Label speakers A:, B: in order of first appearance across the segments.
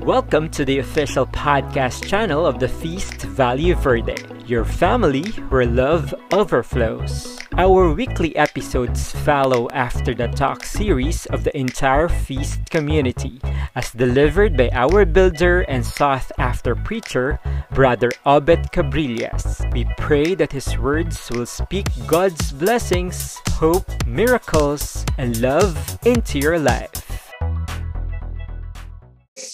A: Welcome to the official podcast channel of the Feast Value Verde, your family where love overflows. Our weekly episodes follow after the talk series of the entire Feast community, as delivered by our builder and sought after preacher, Brother Obed Cabrillas. We pray that his words will speak God's blessings, hope, miracles, and love into your life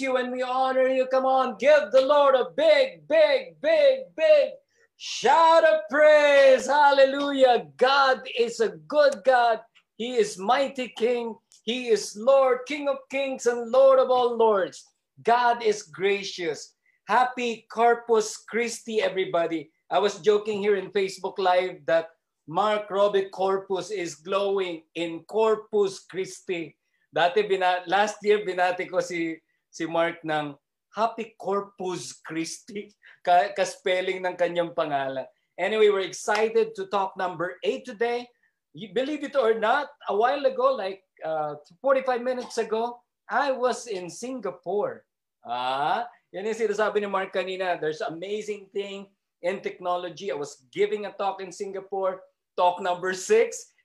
B: you and we honor you. Come on, give the Lord a big, big, big, big shout of praise. Hallelujah. God is a good God. He is mighty King. He is Lord, King of kings and Lord of all lords. God is gracious. Happy Corpus Christi, everybody. I was joking here in Facebook Live that Mark Robbie Corpus is glowing in Corpus Christi. Dati, bina, last year, binati ko si si Mark ng Happy Corpus Christi, ka-spelling ng kanyang pangalan. Anyway, we're excited to talk number 8 today. You believe it or not, a while ago, like uh, 45 minutes ago, I was in Singapore. Ah, yan yung sinasabi ni Mark kanina. There's amazing thing in technology. I was giving a talk in Singapore, talk number 6,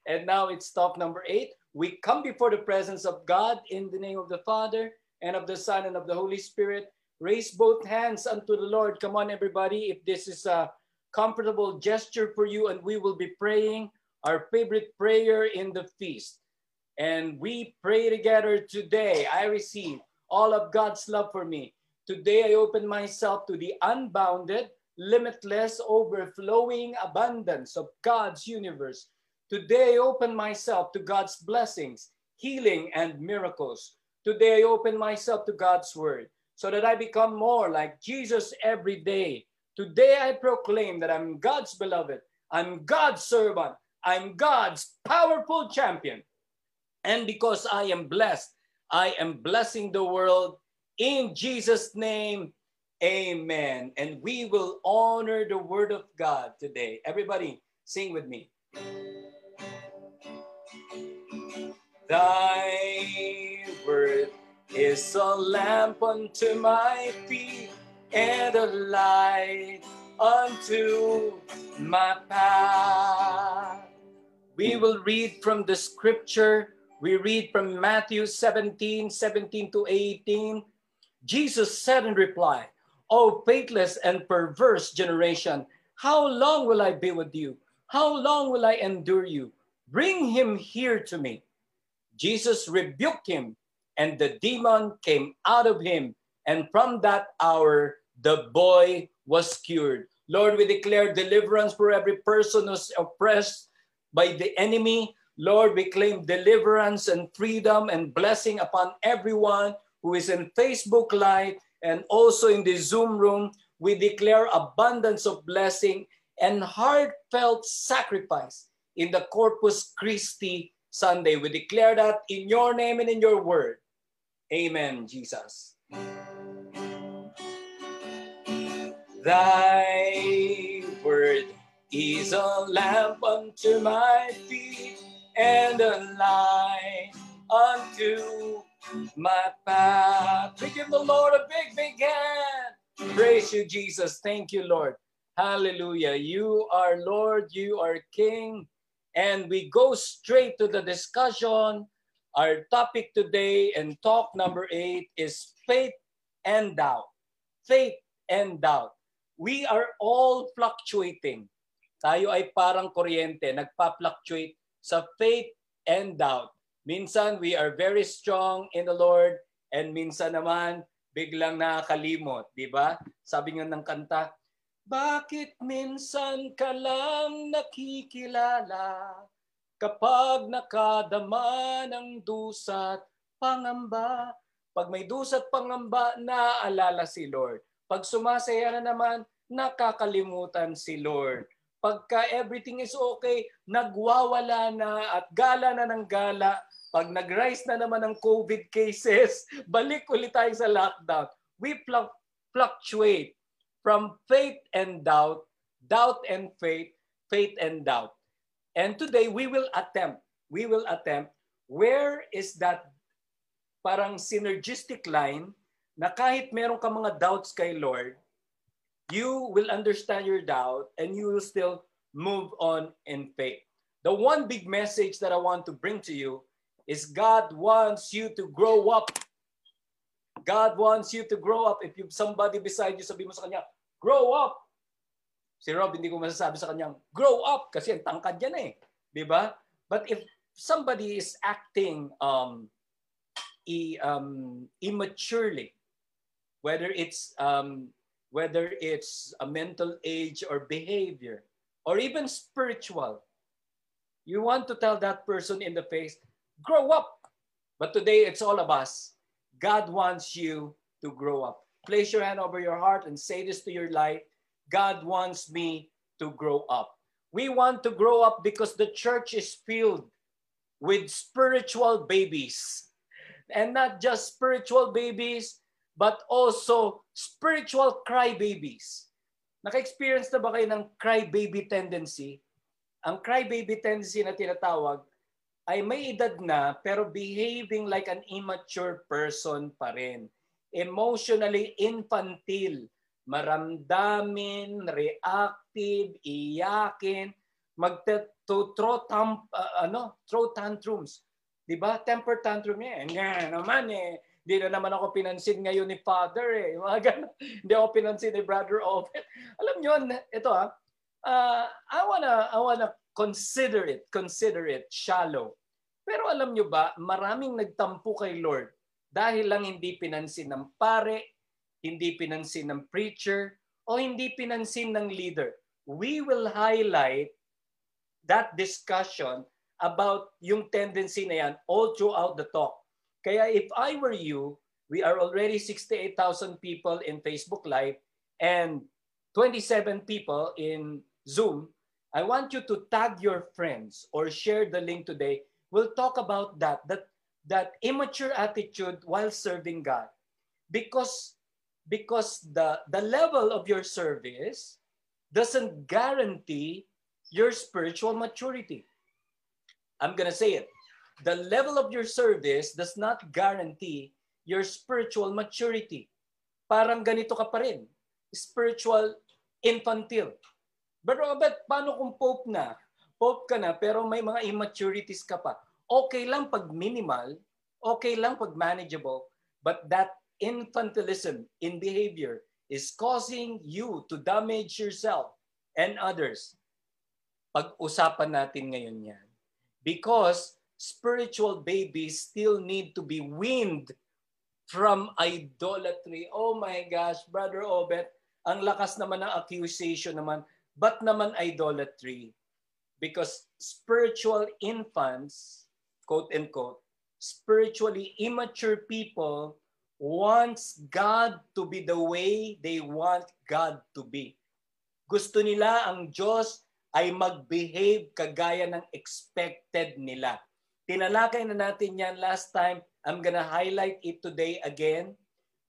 B: and now it's talk number 8. We come before the presence of God in the name of the Father, and of the Son and of the Holy Spirit. Raise both hands unto the Lord. Come on, everybody. If this is a comfortable gesture for you, and we will be praying our favorite prayer in the feast. And we pray together today. I receive all of God's love for me. Today, I open myself to the unbounded, limitless, overflowing abundance of God's universe. Today, I open myself to God's blessings, healing, and miracles. Today I open myself to God's word so that I become more like Jesus every day. Today I proclaim that I'm God's beloved, I'm God's servant, I'm God's powerful champion. And because I am blessed, I am blessing the world in Jesus' name. Amen. And we will honor the word of God today. Everybody, sing with me. Thy is a lamp unto my feet and a light unto my path. We will read from the scripture. We read from Matthew 17, 17 to 18. Jesus said in reply, O faithless and perverse generation, how long will I be with you? How long will I endure you? Bring him here to me. Jesus rebuked him, and the demon came out of him. And from that hour, the boy was cured. Lord, we declare deliverance for every person who's oppressed by the enemy. Lord, we claim deliverance and freedom and blessing upon everyone who is in Facebook Live and also in the Zoom room. We declare abundance of blessing and heartfelt sacrifice in the Corpus Christi Sunday. We declare that in your name and in your word. Amen, Jesus. Thy word is a lamp unto my feet and a light unto my path. We give the Lord a big, big hand. Praise you, Jesus. Thank you, Lord. Hallelujah. You are Lord, you are King. And we go straight to the discussion. Our topic today and talk number eight is faith and doubt. Faith and doubt. We are all fluctuating. Tayo ay parang kuryente, nagpa-fluctuate sa faith and doubt. Minsan, we are very strong in the Lord and minsan naman, biglang nakakalimot. Di ba? Sabi nga ng kanta, bakit minsan ka lang nakikilala kapag nakadama ng dusat pangamba? Pag may dusat pangamba, naaalala si Lord. Pag sumasaya na naman, nakakalimutan si Lord. Pagka everything is okay, nagwawala na at gala na ng gala. Pag nag-rise na naman ng COVID cases, balik ulit tayo sa lockdown. We fluctuate from faith and doubt, doubt and faith, faith and doubt. And today we will attempt, we will attempt where is that parang synergistic line na kahit meron ka mga doubts kay Lord, you will understand your doubt and you will still move on in faith. The one big message that I want to bring to you is God wants you to grow up. God wants you to grow up. If you somebody beside you, sabi mo sa kanya, grow up. Si Rob, hindi ko masasabi sa kanya, grow up kasi ang tangkad yan eh. Di ba? But if somebody is acting um, e, um, immaturely, whether it's um, whether it's a mental age or behavior, or even spiritual, you want to tell that person in the face, grow up. But today it's all of us. God wants you to grow up. Place your hand over your heart and say this to your life. God wants me to grow up. We want to grow up because the church is filled with spiritual babies. And not just spiritual babies, but also spiritual crybabies. Naka-experience na ba kayo ng crybaby tendency? Ang crybaby tendency na tinatawag ay may edad na pero behaving like an immature person pa rin. Emotionally infantile, maramdamin, reactive, iyakin, magto-throw tam, uh, ano, throw tantrums. 'Di ba? Temper tantrum eh. Nga naman eh. Hindi na naman ako pinansin ngayon ni Father eh. Mga ganun. Hindi ako pinansin ni Brother Ovid. Alam niyo, ito ah, uh, I wanna I wanna consider it, consider it shallow. Pero alam nyo ba, maraming nagtampo kay Lord dahil lang hindi pinansin ng pare, hindi pinansin ng preacher, o hindi pinansin ng leader. We will highlight that discussion about yung tendency na yan all throughout the talk. Kaya if I were you, we are already 68,000 people in Facebook Live and 27 people in Zoom. I want you to tag your friends or share the link today will talk about that, that, that immature attitude while serving God. Because, because the, the level of your service doesn't guarantee your spiritual maturity. I'm going to say it. The level of your service does not guarantee your spiritual maturity. Parang ganito ka pa rin. Spiritual infantile. But Robert, paano kung pope na? Pope ka na pero may mga immaturities ka pa. Okay lang pag minimal, okay lang pag manageable, but that infantilism in behavior is causing you to damage yourself and others. Pag-usapan natin ngayon yan. Because spiritual babies still need to be weaned from idolatry. Oh my gosh, Brother Obet, ang lakas naman ng accusation naman. But naman idolatry? because spiritual infants, quote unquote, spiritually immature people wants God to be the way they want God to be. Gusto nila ang Diyos ay mag-behave kagaya ng expected nila. Tinalakay na natin yan last time. I'm gonna highlight it today again.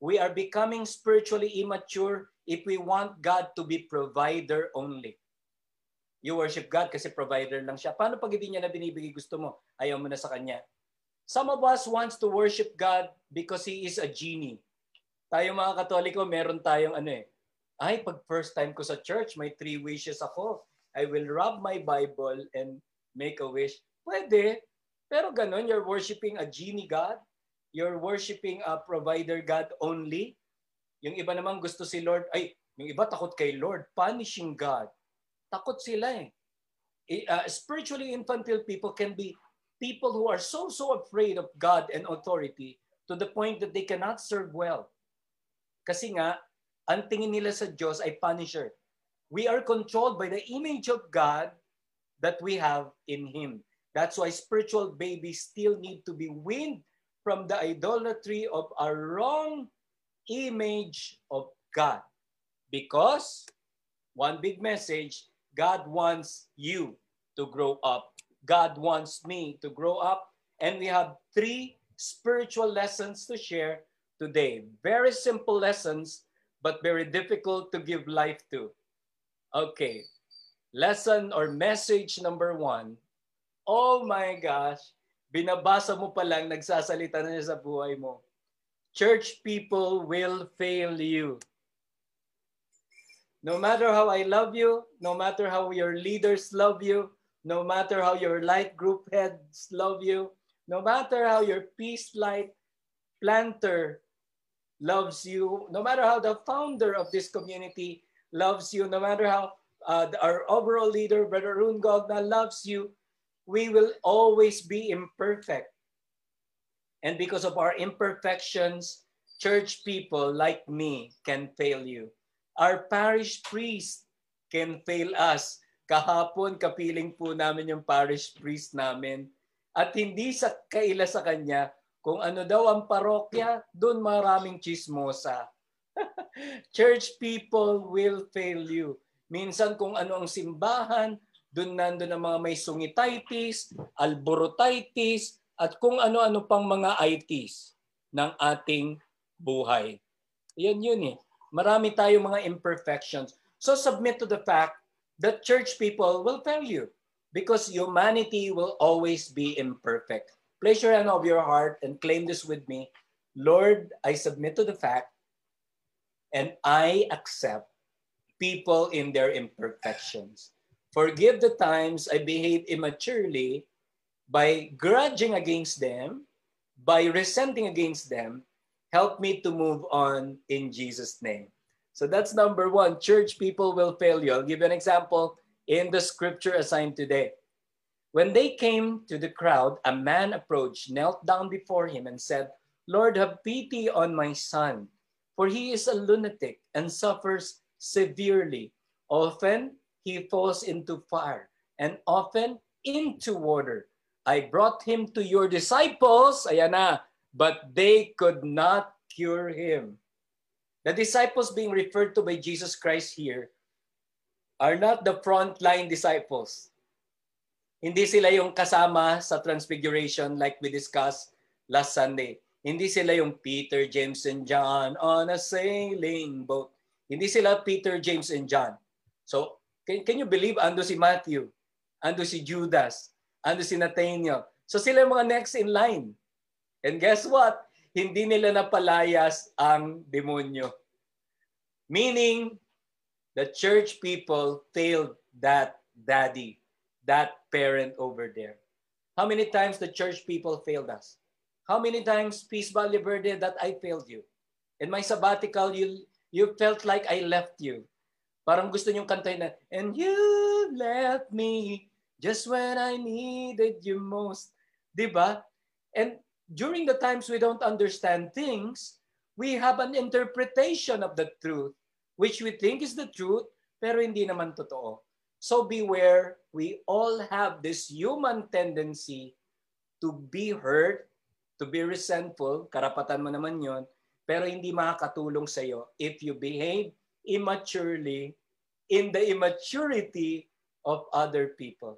B: We are becoming spiritually immature if we want God to be provider only. You worship God kasi provider lang siya. Paano pag hindi niya na binibigay gusto mo? Ayaw mo na sa Kanya. Some of us wants to worship God because He is a genie. Tayo mga Katoliko, meron tayong ano eh. Ay, pag first time ko sa church, may three wishes ako. I will rub my Bible and make a wish. Pwede. Pero ganun, you're worshiping a genie God. You're worshiping a provider God only. Yung iba naman gusto si Lord, ay, yung iba takot kay Lord, punishing God. Takot sila eh. Uh, spiritually infantile people can be people who are so, so afraid of God and authority to the point that they cannot serve well. Kasi nga, ang tingin nila sa Diyos ay punisher. We are controlled by the image of God that we have in Him. That's why spiritual babies still need to be weaned from the idolatry of a wrong image of God. Because, one big message, God wants you to grow up. God wants me to grow up. And we have three spiritual lessons to share today. Very simple lessons, but very difficult to give life to. Okay. Lesson or message number one. Oh my gosh. Binabasa mo pa lang, nagsasalita na niya sa buhay mo. church people will fail you. No matter how I love you, no matter how your leaders love you, no matter how your light group heads love you, no matter how your peace light planter loves you, no matter how the founder of this community loves you, no matter how uh, our overall leader, Brother Rune Gogna, loves you, we will always be imperfect. And because of our imperfections, church people like me can fail you. Our parish priest can fail us. Kahapon, kapiling po namin yung parish priest namin. At hindi sa kaila sa kanya, kung ano daw ang parokya, doon maraming chismosa. Church people will fail you. Minsan kung ano ang simbahan, doon nandun ang mga may sungititis, alborotitis, at kung ano-ano pang mga itis ng ating buhay. Yan yun eh marami tayong mga imperfections. So submit to the fact that church people will tell you because humanity will always be imperfect. Place your hand over your heart and claim this with me. Lord, I submit to the fact and I accept people in their imperfections. Forgive the times I behaved immaturely by grudging against them, by resenting against them, Help me to move on in Jesus' name. So that's number one. Church people will fail you. I'll give you an example in the scripture assigned today. When they came to the crowd, a man approached, knelt down before him, and said, Lord, have pity on my son, for he is a lunatic and suffers severely. Often he falls into fire, and often into water. I brought him to your disciples, ayan na, but they could not cure him. The disciples being referred to by Jesus Christ here are not the frontline disciples. Hindi sila yung kasama sa transfiguration like we discussed last Sunday. Hindi sila yung Peter, James, and John on a sailing boat. Hindi sila Peter, James, and John. So, can, can you believe ando si Matthew, ando si Judas, ando si Nathaniel. So sila yung mga next in line. And guess what? Hindi nila napalayas ang demonyo. Meaning, the church people failed that daddy, that parent over there. How many times the church people failed us? How many times, Peace Valley Verde, that I failed you? In my sabbatical, you, you felt like I left you. Parang gusto niyong kantay na, And you left me just when I needed you most. Diba? And during the times we don't understand things, we have an interpretation of the truth, which we think is the truth, pero hindi naman totoo. So beware, we all have this human tendency to be hurt, to be resentful, karapatan mo naman yon, pero hindi makakatulong sa iyo if you behave immaturely in the immaturity of other people.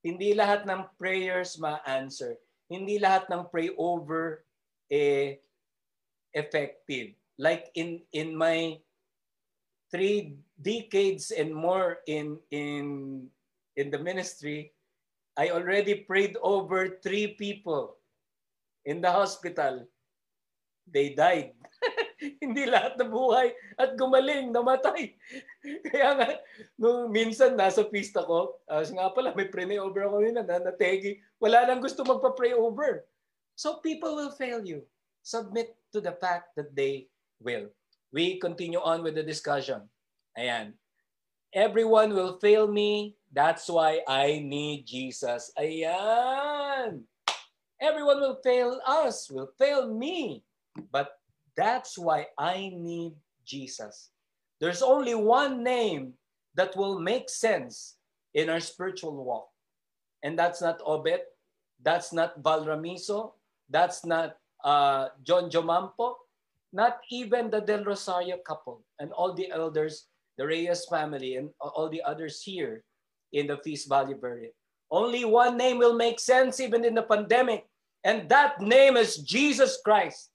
B: Hindi lahat ng prayers ma-answer hindi lahat ng pray over eh, effective. Like in in my three decades and more in in in the ministry, I already prayed over three people in the hospital. They died. Hindi lahat na buhay at gumaling, namatay. Kaya nga, nung minsan nasa pista ko, uh, nga pala, may pray over ako nila, na nategi. Wala nang gusto magpa-pray over. So people will fail you. Submit to the fact that they will. We continue on with the discussion. Ayan. Everyone will fail me. That's why I need Jesus. Ayan. Everyone will fail us, will fail me. But That's why I need Jesus. There's only one name that will make sense in our spiritual walk. And that's not Obed. That's not Valramiso. That's not uh, John Jomampo. Not even the Del Rosario couple and all the elders, the Reyes family, and all the others here in the Feast Valley Burial. Only one name will make sense even in the pandemic, and that name is Jesus Christ.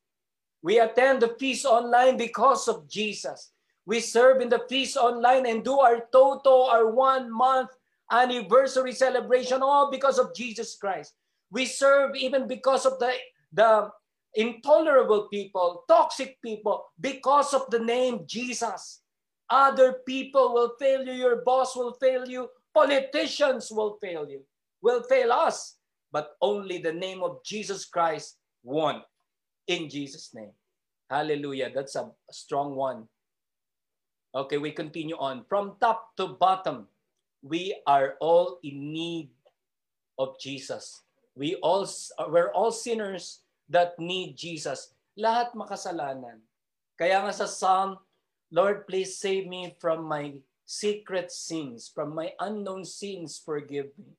B: We attend the feast online because of Jesus. We serve in the feast online and do our Toto, our one month anniversary celebration, all because of Jesus Christ. We serve even because of the, the intolerable people, toxic people, because of the name Jesus. Other people will fail you, your boss will fail you, politicians will fail you, will fail us, but only the name of Jesus Christ won in Jesus' name. Hallelujah. That's a strong one. Okay, we continue on. From top to bottom, we are all in need of Jesus. We all we're all sinners that need Jesus. Lahat makasalanan. Kaya nga sa Psalm, Lord, please save me from my secret sins, from my unknown sins, forgive me.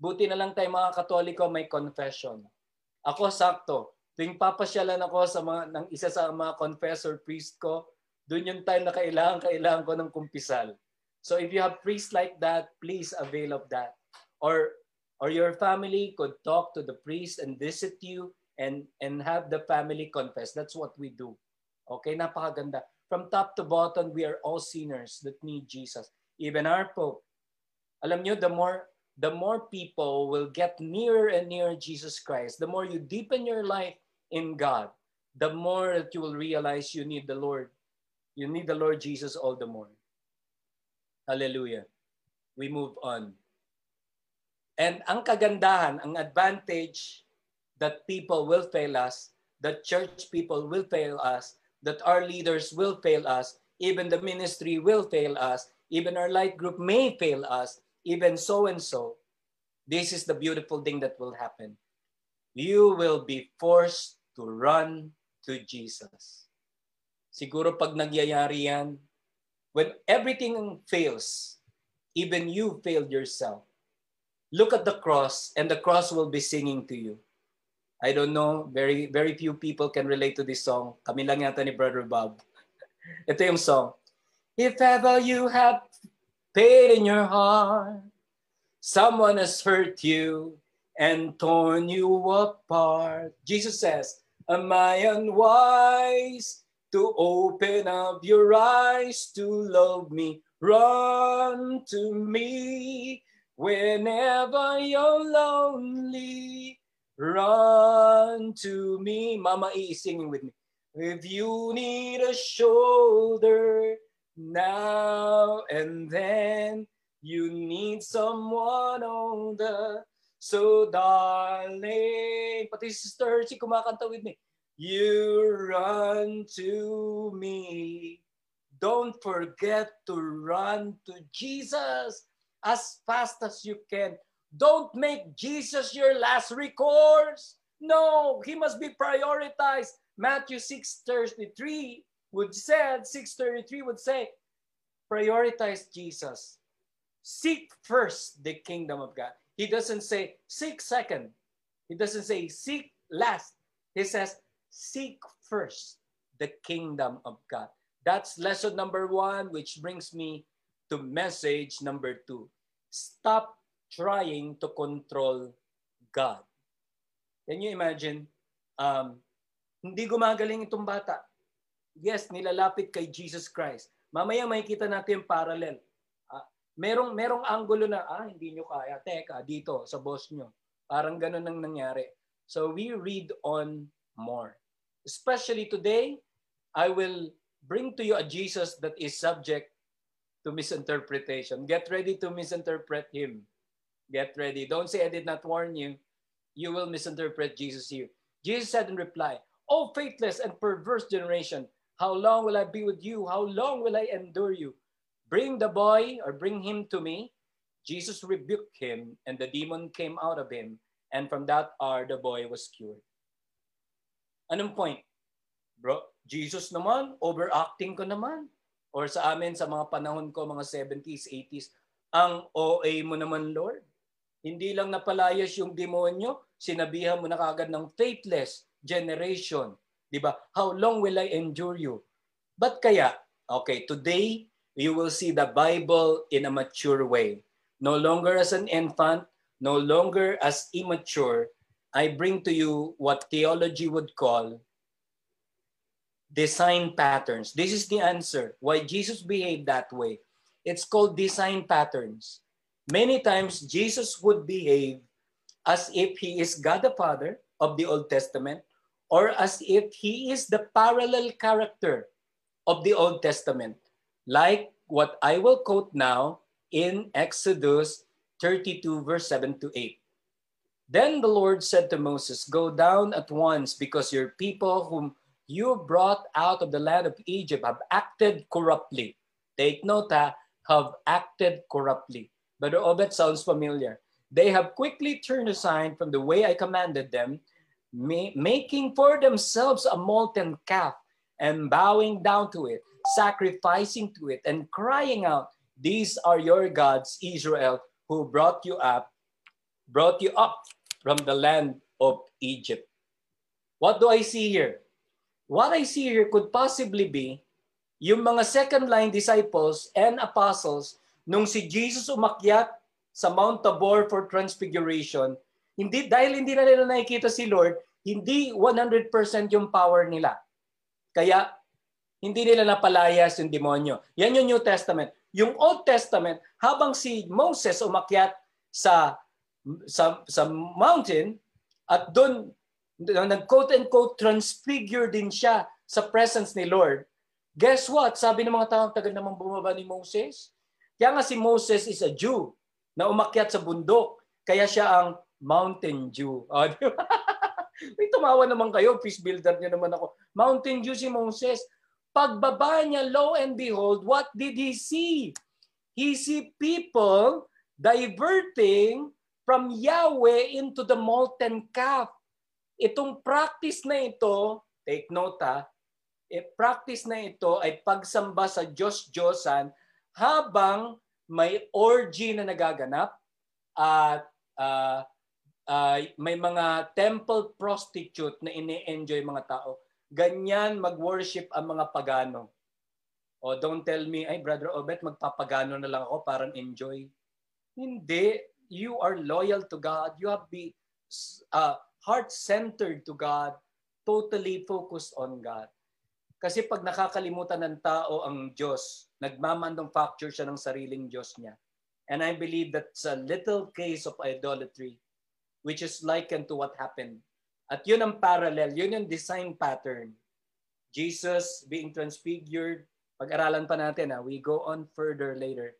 B: Buti na lang tayo mga Katoliko may confession. Ako sakto, tuwing papasyalan ako sa mga, ng isa sa mga confessor priest ko, doon yung time na kailangan, kailangan ko ng kumpisal. So if you have priests like that, please avail of that. Or or your family could talk to the priest and visit you and and have the family confess. That's what we do. Okay, napakaganda. From top to bottom, we are all sinners that need Jesus. Even our Pope. Alam nyo, the more the more people will get nearer and nearer Jesus Christ, the more you deepen your life in God, the more that you will realize you need the Lord. You need the Lord Jesus all the more. Hallelujah. We move on. And ang kagandahan, ang advantage that people will fail us, that church people will fail us, that our leaders will fail us, even the ministry will fail us, even our light group may fail us, even so and so. This is the beautiful thing that will happen. You will be forced to run to Jesus. Siguro pag nagyayari yan, when everything fails, even you failed yourself. Look at the cross and the cross will be singing to you. I don't know, very very few people can relate to this song. Kami lang yata ni Brother Bob. Ito yung song. If ever you have pain in your heart, someone has hurt you and torn you apart. Jesus says, Am I unwise to open up your eyes to love me? Run to me whenever you're lonely. Run to me. Mama E is singing with me. If you need a shoulder now and then, you need someone on the so darling. Pati sister si kumakanta with me. You run to me. Don't forget to run to Jesus as fast as you can. Don't make Jesus your last recourse. No, he must be prioritized. Matthew 6:33 would said 6:33 would say prioritize Jesus. Seek first the kingdom of God. He doesn't say seek second. He doesn't say seek last. He says seek first the kingdom of God. That's lesson number one, which brings me to message number two. Stop trying to control God. Can you imagine? Um, hindi gumagaling itong bata. Yes, nilalapit kay Jesus Christ. Mamaya makikita natin yung parallel merong merong angulo na ah hindi nyo kaya. Teka dito sa boss nyo. Parang ganun ang nangyari. So we read on more. Especially today I will bring to you a Jesus that is subject to misinterpretation. Get ready to misinterpret him. Get ready. Don't say I did not warn you. You will misinterpret Jesus here. Jesus said in reply oh faithless and perverse generation how long will I be with you? How long will I endure you Bring the boy or bring him to me. Jesus rebuked him, and the demon came out of him. And from that hour, the boy was cured. Anong point? Bro, Jesus naman, overacting ko naman. Or sa amin, sa mga panahon ko, mga 70s, 80s, ang OA mo naman, Lord. Hindi lang napalayas yung demonyo, sinabihan mo na kagad ng faithless generation. Di ba? How long will I endure you? But kaya, okay, today, you will see the Bible in a mature way. No longer as an infant, no longer as immature, I bring to you what theology would call design patterns. This is the answer why Jesus behaved that way. It's called design patterns. Many times Jesus would behave as if he is God the Father of the Old Testament or as if he is the parallel character of the Old Testament, like what I will quote now in Exodus 32, verse 7 to 8. Then the Lord said to Moses, Go down at once, because your people whom you brought out of the land of Egypt have acted corruptly. Take note, ha, have acted corruptly. But oh, that sounds familiar. They have quickly turned aside from the way I commanded them, making for themselves a molten calf and bowing down to it, sacrificing to it, and crying out, These are your gods, Israel, who brought you up, brought you up from the land of Egypt. What do I see here? What I see here could possibly be yung mga second line disciples and apostles nung si Jesus umakyat sa Mount Tabor for Transfiguration, hindi dahil hindi na nila nakikita si Lord, hindi 100% yung power nila. Kaya hindi nila napalayas yung demonyo. Yan yung New Testament. Yung Old Testament, habang si Moses umakyat sa sa sa mountain at doon nag-quote and quote transfigure din siya sa presence ni Lord. Guess what? Sabi ng mga tao, tagal namang bumaba ni Moses. Kaya nga si Moses is a Jew na umakyat sa bundok. Kaya siya ang Mountain Dew. Oh, di? May tumawa naman kayo, peace builder niyo naman ako. Mountain Dew si Moses. Pagbaba niya, lo and behold, what did he see? He see people diverting from Yahweh into the molten calf. Itong practice na ito, take note ha, eh, practice na ito ay pagsamba sa Diyos-Diyosan habang may orgy na nagaganap at uh, uh, may mga temple prostitute na ini-enjoy mga tao. Ganyan mag-worship ang mga pagano. O don't tell me, ay Brother Obet, magpapagano na lang ako para enjoy. Hindi. You are loyal to God. You have be uh, heart-centered to God. Totally focused on God. Kasi pag nakakalimutan ng tao ang Diyos, nagmamanufacture siya ng sariling Diyos niya. And I believe that's a little case of idolatry which is likened to what happened. At yun ang parallel, yun yung design pattern. Jesus being transfigured, pag-aralan pa natin, ha? we go on further later.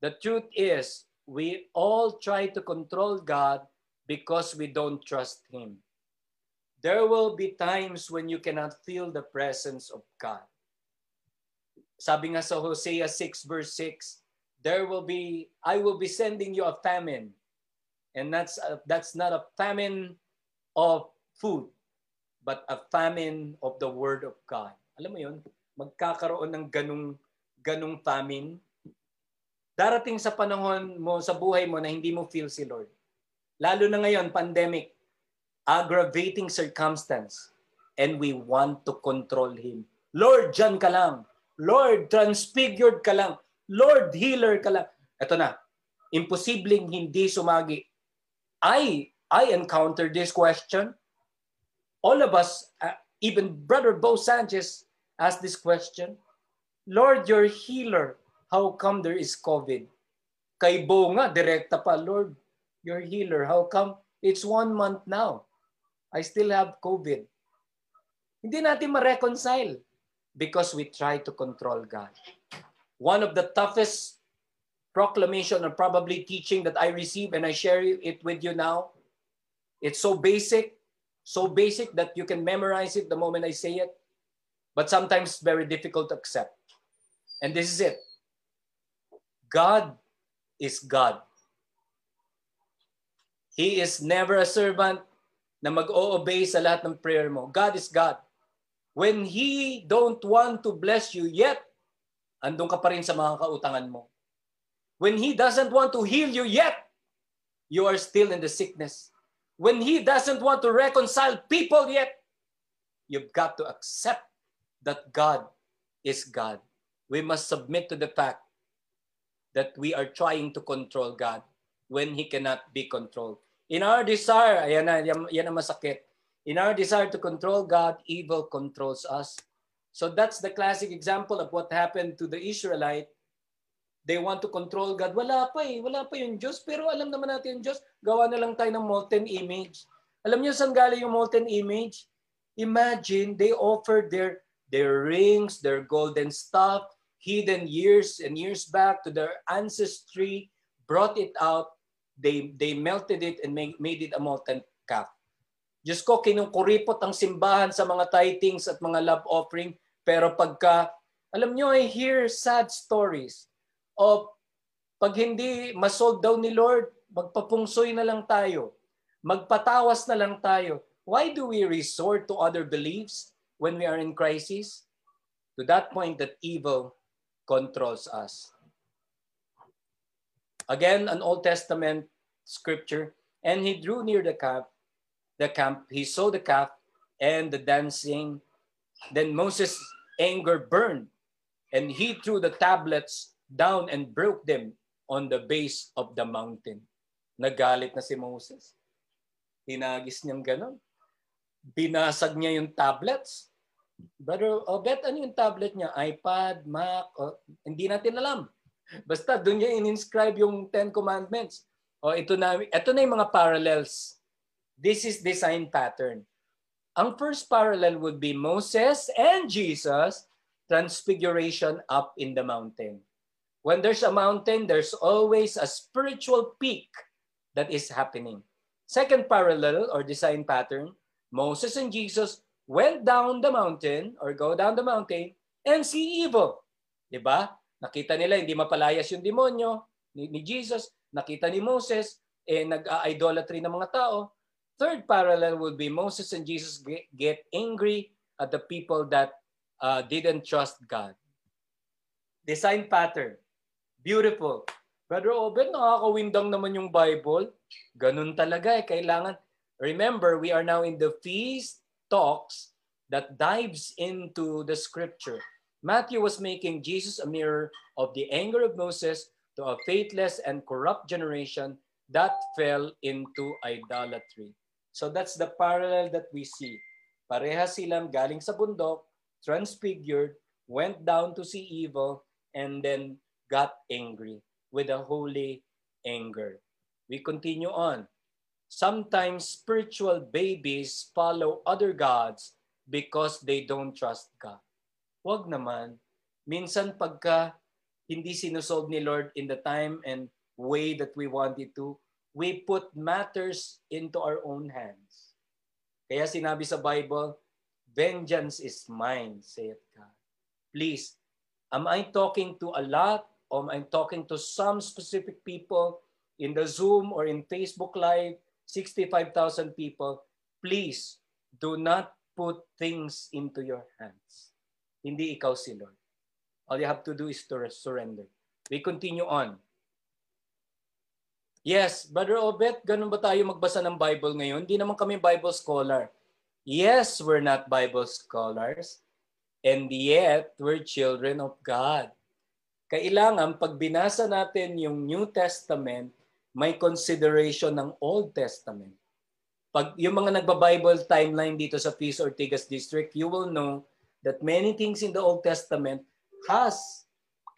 B: The truth is, we all try to control God because we don't trust Him. There will be times when you cannot feel the presence of God. Sabi nga sa Hosea 6 verse 6, there will be I will be sending you a famine. And that's a, that's not a famine of food, but a famine of the word of God. Alam mo 'yun? Magkakaroon ng ganung ganung famine. Darating sa panahon mo sa buhay mo na hindi mo feel si Lord. Lalo na ngayon, pandemic aggravating circumstance and we want to control Him. Lord, dyan ka lang. Lord, transfigured ka lang. Lord, healer ka lang. Ito na, imposibleng hindi sumagi. I, I encountered this question. All of us, uh, even Brother Bo Sanchez asked this question. Lord, your healer. How come there is COVID? Kay Bo nga, direkta pa, Lord, your healer. How come it's one month now? I still have COVID. Hindi natin ma-reconcile because we try to control God. One of the toughest proclamation or probably teaching that I receive and I share it with you now. It's so basic, so basic that you can memorize it the moment I say it, but sometimes very difficult to accept. And this is it. God is God. He is never a servant na mag-o-obey sa lahat ng prayer mo. God is God. When He don't want to bless you yet, andun ka pa rin sa mga kautangan mo. When He doesn't want to heal you yet, you are still in the sickness. When He doesn't want to reconcile people yet, you've got to accept that God is God. We must submit to the fact that we are trying to control God when He cannot be controlled. In our desire, ayan na, yan, yan masakit. In our desire to control God, evil controls us. So that's the classic example of what happened to the Israelite. They want to control God. Wala pa eh. Wala pa yung Diyos. Pero alam naman natin yung Diyos. Gawa na lang tayo ng molten image. Alam niyo saan galing yung molten image? Imagine they offered their their rings, their golden stuff, hidden years and years back to their ancestry, brought it out, they they melted it and made, made it a molten calf. Diyos ko, kinukuripot ang simbahan sa mga tithings at mga love offering, pero pagka, alam nyo, I hear sad stories of pag hindi masold daw ni Lord, magpapungsoy na lang tayo. Magpatawas na lang tayo. Why do we resort to other beliefs when we are in crisis? To that point that evil controls us. Again, an Old Testament scripture, and he drew near the camp, the camp, he saw the calf and the dancing. Then Moses' anger burned, and he threw the tablets down and broke them on the base of the mountain. Nagalit na si Moses. Hinagis niyang ganon. Binasag niya yung tablets. Brother Obet, ano yung tablet niya? iPad, Mac? O, hindi natin alam. Basta doon niya in-inscribe yung Ten Commandments. O ito na, ito na yung mga parallels. This is design pattern. Ang first parallel would be Moses and Jesus transfiguration up in the mountain. When there's a mountain, there's always a spiritual peak that is happening. Second parallel or design pattern, Moses and Jesus went down the mountain or go down the mountain and see evil. 'Di ba? Nakita nila hindi mapalayas yung demonyo ni, ni Jesus, nakita ni Moses eh nag-idolatry ng mga tao. Third parallel would be Moses and Jesus get, get angry at the people that uh, didn't trust God. Design pattern. Beautiful. Brother Obed, nakakawindang naman yung Bible. Ganun talaga eh. Kailangan, remember, we are now in the feast talks that dives into the scripture. Matthew was making Jesus a mirror of the anger of Moses to a faithless and corrupt generation that fell into idolatry. So that's the parallel that we see. Pareha silang galing sa bundok, transfigured, went down to see evil, and then got angry with a holy anger. We continue on. Sometimes spiritual babies follow other gods because they don't trust God. Wag naman. Minsan pagka hindi sinusolve ni Lord in the time and way that we wanted to, we put matters into our own hands. Kaya sinabi sa Bible, vengeance is mine, saith God. Please, am I talking to a lot um, I'm talking to some specific people in the Zoom or in Facebook Live, 65,000 people, please do not put things into your hands. Hindi ikaw si Lord. All you have to do is to surrender. We continue on. Yes, Brother Obet, ganun ba tayo magbasa ng Bible ngayon? Hindi naman kami Bible scholar. Yes, we're not Bible scholars. And yet, we're children of God kailangan pag binasa natin yung New Testament, may consideration ng Old Testament. Pag yung mga nagba-Bible timeline dito sa Peace Ortigas District, you will know that many things in the Old Testament has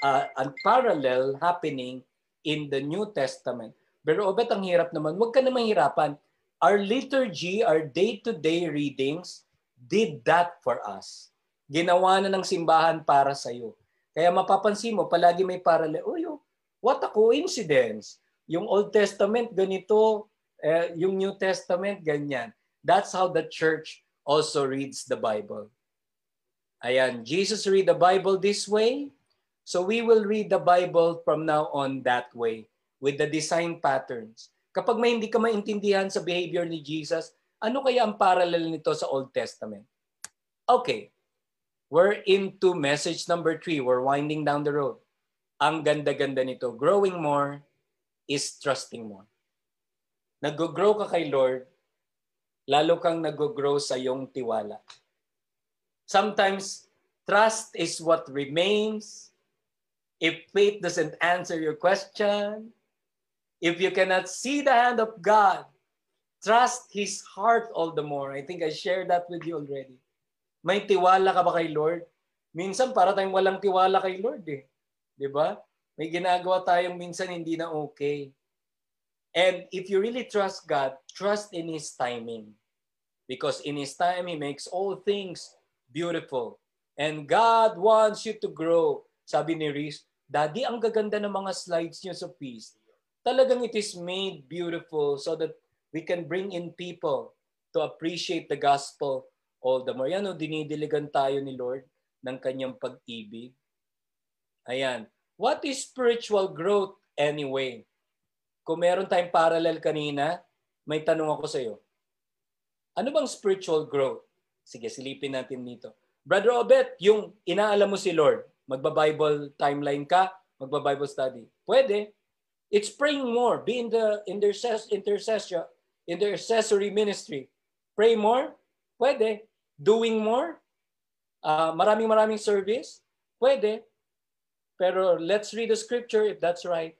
B: uh, a parallel happening in the New Testament. Pero obet ang hirap naman, huwag ka na mahirapan. Our liturgy, our day-to-day readings did that for us. Ginawa na ng simbahan para sa iyo. Kaya mapapansin mo, palagi may parallel. Oh, yung, what a coincidence. Yung Old Testament ganito, eh, yung New Testament ganyan. That's how the church also reads the Bible. Ayan, Jesus read the Bible this way, so we will read the Bible from now on that way with the design patterns. Kapag may hindi ka maintindihan sa behavior ni Jesus, ano kaya ang parallel nito sa Old Testament? Okay, We're into message number three. We're winding down the road. Ang ganda-ganda nito. Growing more is trusting more. Nag-grow ka kay Lord, lalo kang nag-grow sa iyong tiwala. Sometimes, trust is what remains. If faith doesn't answer your question, if you cannot see the hand of God, trust His heart all the more. I think I shared that with you already. May tiwala ka ba kay Lord? Minsan para tayong walang tiwala kay Lord eh. 'Di ba? May ginagawa tayong minsan hindi na okay. And if you really trust God, trust in His timing. Because in His time, He makes all things beautiful. And God wants you to grow. Sabi ni Reese, Daddy, ang gaganda ng mga slides niyo sa Feast. Talagang it is made beautiful so that we can bring in people to appreciate the gospel all the more. Yan dinidiligan tayo ni Lord ng kanyang pag-ibig. Ayan. What is spiritual growth anyway? Kung meron tayong parallel kanina, may tanong ako sa iyo. Ano bang spiritual growth? Sige, silipin natin dito. Brother Obet, yung inaalam mo si Lord, magba-Bible timeline ka, magba-Bible study. Pwede. It's praying more. Be in the intercess intercession, intercessory ministry. Pray more? Pwede. Doing more? Uh, maraming maraming service? Pwede. Pero let's read the scripture if that's right.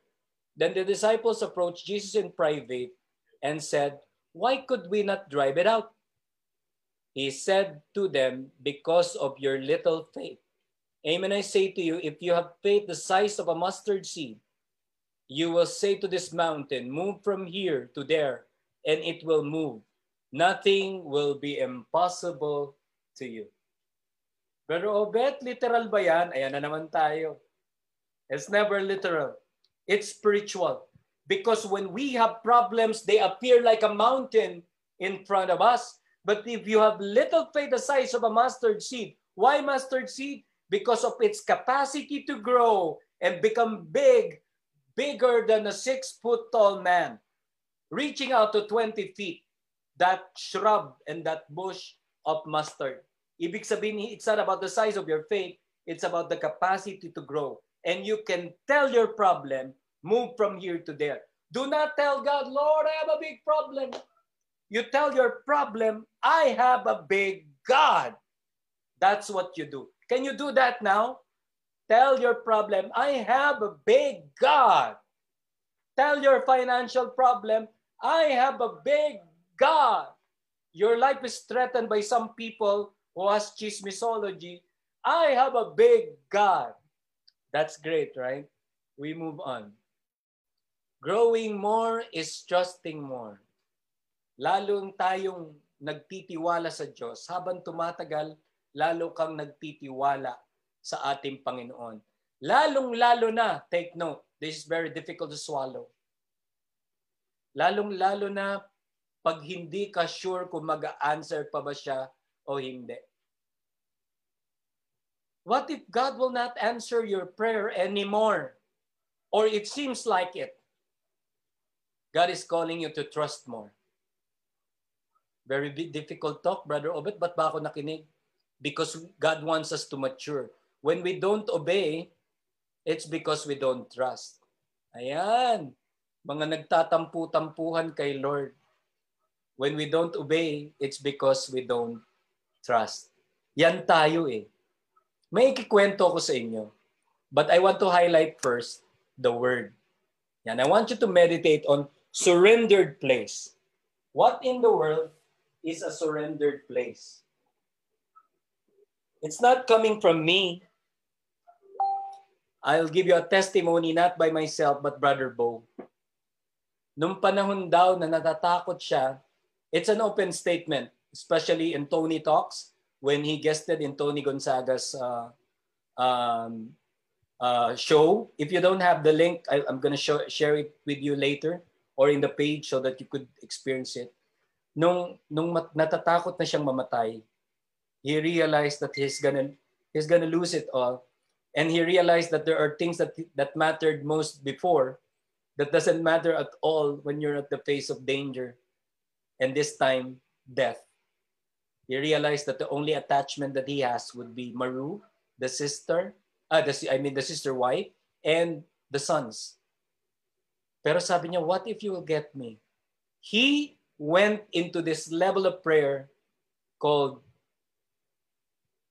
B: Then the disciples approached Jesus in private and said, Why could we not drive it out? He said to them, Because of your little faith. Amen, I say to you, if you have faith the size of a mustard seed, you will say to this mountain, Move from here to there, and it will move. Nothing will be impossible to you. Pero Obet, literal ba yan? Ayan na naman tayo. It's never literal. It's spiritual. Because when we have problems, they appear like a mountain in front of us. But if you have little faith the size of a mustard seed, why mustard seed? Because of its capacity to grow and become big, bigger than a six foot tall man, reaching out to 20 feet, that shrub and that bush of mustard. Ibig sabihin, it's not about the size of your faith, it's about the capacity to grow. And you can tell your problem, move from here to there. Do not tell God, Lord, I have a big problem. You tell your problem, I have a big God. That's what you do. Can you do that now? Tell your problem, I have a big God. Tell your financial problem, I have a big God. Your life is threatened by some people who has chismisology. I have a big God. That's great, right? We move on. Growing more is trusting more. Lalong tayong nagtitiwala sa Diyos. Habang tumatagal, lalo kang nagtitiwala sa ating Panginoon. Lalong-lalo na, take note, this is very difficult to swallow. Lalong-lalo na pag hindi ka sure kung mag-answer pa ba siya o hindi. What if God will not answer your prayer anymore? Or it seems like it. God is calling you to trust more. Very difficult talk, Brother Obet. Ba't ba ako nakinig? Because God wants us to mature. When we don't obey, it's because we don't trust. Ayan. Mga nagtatampu-tampuhan kay Lord. When we don't obey, it's because we don't trust. Yan tayo eh. May ikikwento ko sa inyo. But I want to highlight first the word. Yan. I want you to meditate on surrendered place. What in the world is a surrendered place. It's not coming from me. I'll give you a testimony not by myself but Brother Bo. Nung panahon daw na natatakot siya, it's an open statement, especially in Tony Talks, when he guested in Tony Gonzaga's uh, um, uh, show. If you don't have the link, I, I'm going to share it with you later or in the page so that you could experience it. Nung nung mat, natatakot na siyang mamatay, he realized that he's gonna he's gonna lose it all, and he realized that there are things that that mattered most before, that doesn't matter at all when you're at the face of danger, and this time death. He realized that the only attachment that he has would be Maru, the sister, uh, the, I mean the sister wife, and the sons. Pero sabi niya, what if you will get me? He went into this level of prayer called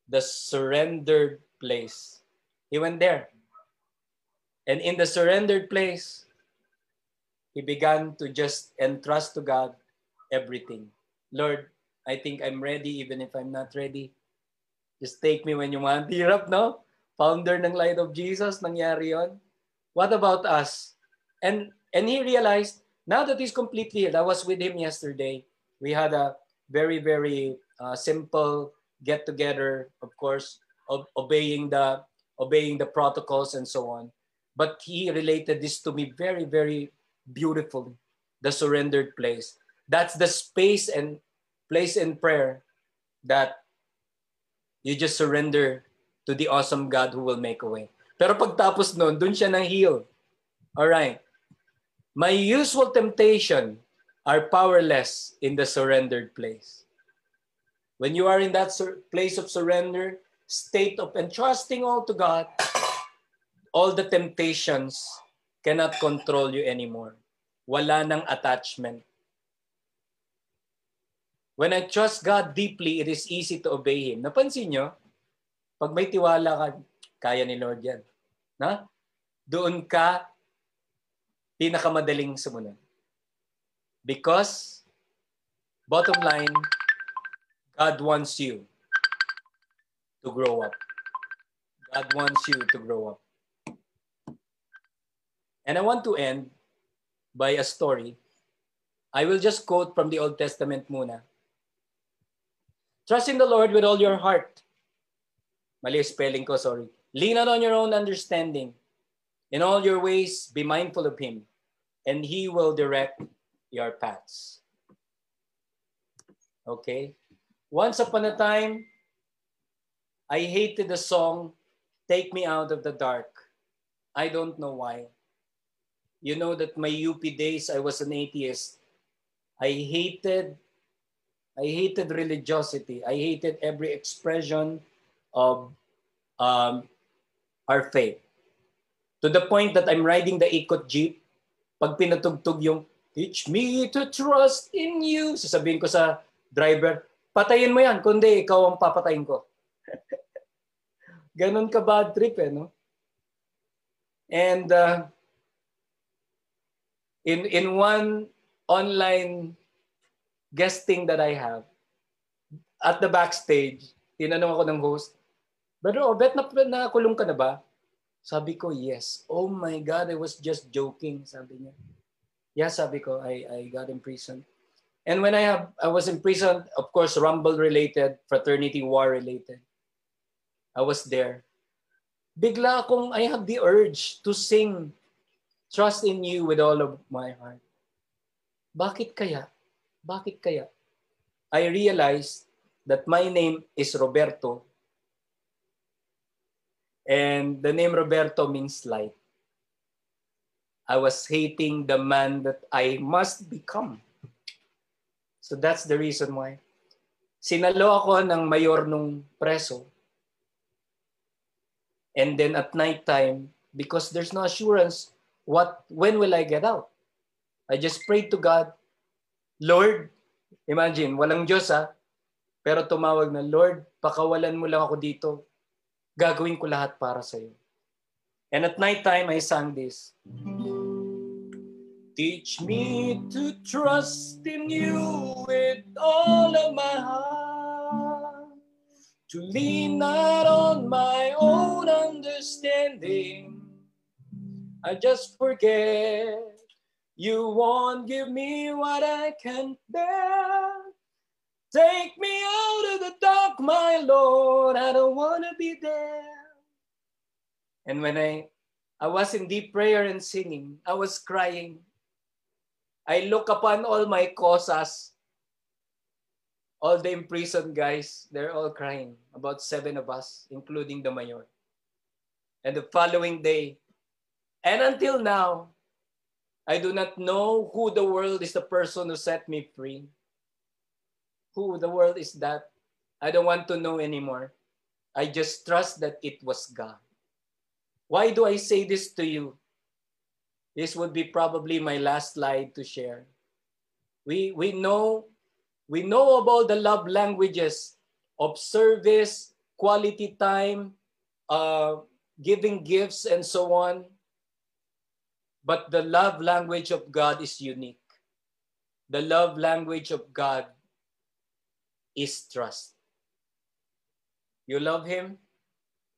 B: the surrendered place. He went there. And in the surrendered place, he began to just entrust to God everything. Lord, I think I'm ready even if I'm not ready. Just take me when you want. Hirap, no? Founder ng Light of Jesus, nangyari yon. What about us? And and he realized Now that he's completely healed, I was with him yesterday. We had a very, very uh, simple get together, of course, of obeying the obeying the protocols and so on. But he related this to me very, very beautifully. The surrendered place. That's the space and place in prayer that you just surrender to the awesome God who will make a way. Pero pagtapos nun, dun siya nang heal. All right. My usual temptation are powerless in the surrendered place. When you are in that place of surrender, state of entrusting all to God, all the temptations cannot control you anymore. Wala nang attachment. When I trust God deeply, it is easy to obey Him. Napansin nyo? Pag may tiwala ka, kaya ni Lord yan. Na? Doon ka pinakamadaling sumunod. Because, bottom line, God wants you to grow up. God wants you to grow up. And I want to end by a story. I will just quote from the Old Testament muna. Trust in the Lord with all your heart. Mali spelling ko, sorry. Lean not on your own understanding. In all your ways, be mindful of Him, and He will direct your paths. Okay? Once upon a time, I hated the song Take Me Out of the Dark. I don't know why. You know that my UP days, I was an atheist. I hated I hated religiosity. I hated every expression of um, our faith. To the point that I'm riding the ikot jeep, pag pinatugtog yung Teach me to trust in you. Sasabihin ko sa driver, patayin mo yan, kundi ikaw ang papatayin ko. Ganon ka bad trip eh, no? And uh, in in one online guesting that I have, at the backstage, tinanong ako ng host, Brother Obet, na, nakulong ka na ba? Sabi ko, yes. Oh my God, I was just joking, sabi niya. Yes, sabi ko, I, I got imprisoned. And when I have I was imprisoned, of course, Rumble related, fraternity war related. I was there. Bigla akong I have the urge to sing Trust in you with all of my heart. Bakit kaya? Bakit kaya? I realized that my name is Roberto and the name Roberto means light. I was hating the man that I must become. So that's the reason why. Sinalo ako ng mayor nung preso. And then at night time, because there's no assurance, what when will I get out? I just prayed to God, Lord, imagine, walang Diyos ha, pero tumawag na, Lord, pakawalan mo lang ako dito. Gagawin ko lahat para sa iyo. And at night time, I sang this. Teach me to trust in you with all of my heart, to lean not on my own understanding. I just forget you won't give me what I can bear. Take me out of the dark, my Lord. I don't want to be there. And when I, I was in deep prayer and singing, I was crying. I look upon all my cosas, all the imprisoned guys, they're all crying. About seven of us, including the mayor. And the following day, and until now, I do not know who the world is the person who set me free. Who the world is that? I don't want to know anymore. I just trust that it was God. Why do I say this to you? This would be probably my last slide to share. We, we, know, we know about the love languages of service, quality time, uh, giving gifts, and so on. But the love language of God is unique. The love language of God is trust. You love Him?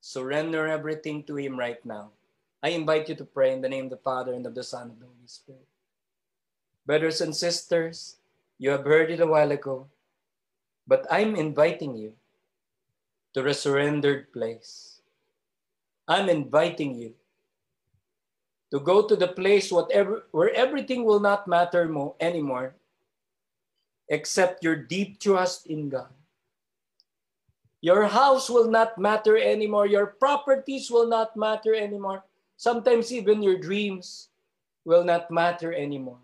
B: Surrender everything to Him right now. I invite you to pray in the name of the Father and of the Son and of the Holy Spirit. Brothers and sisters, you have heard it a while ago. But I'm inviting you to a surrendered place. I'm inviting you to go to the place whatever, where everything will not matter more, anymore except your deep trust in God. Your house will not matter anymore. Your properties will not matter anymore. Sometimes even your dreams will not matter anymore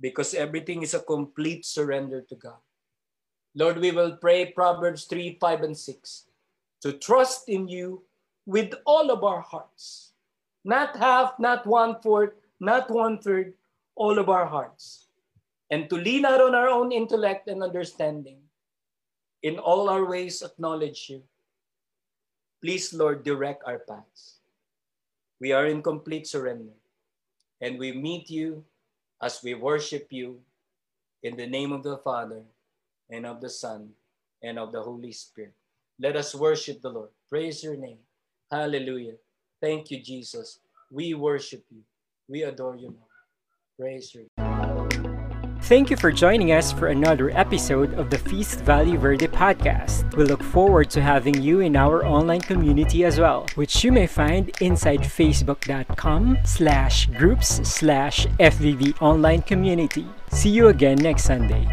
B: because everything is a complete surrender to God. Lord, we will pray Proverbs 3, 5, and 6 to trust in you with all of our hearts. Not half, not one fourth, not one third, all of our hearts. And to lean out on our own intellect and understanding. In all our ways, acknowledge you. Please, Lord, direct our paths. We are in complete surrender. And we meet you as we worship you in the name of the Father and of the Son, and of the Holy Spirit. Let us worship the Lord. Praise your name. Hallelujah. Thank you, Jesus. We worship you. We adore you, Lord. Praise name.
A: Thank you for joining us for another episode of the Feast Valley Verde podcast. We look forward to having you in our online community as well, which you may find inside facebook.com slash groups slash FVV online community. See you again next Sunday.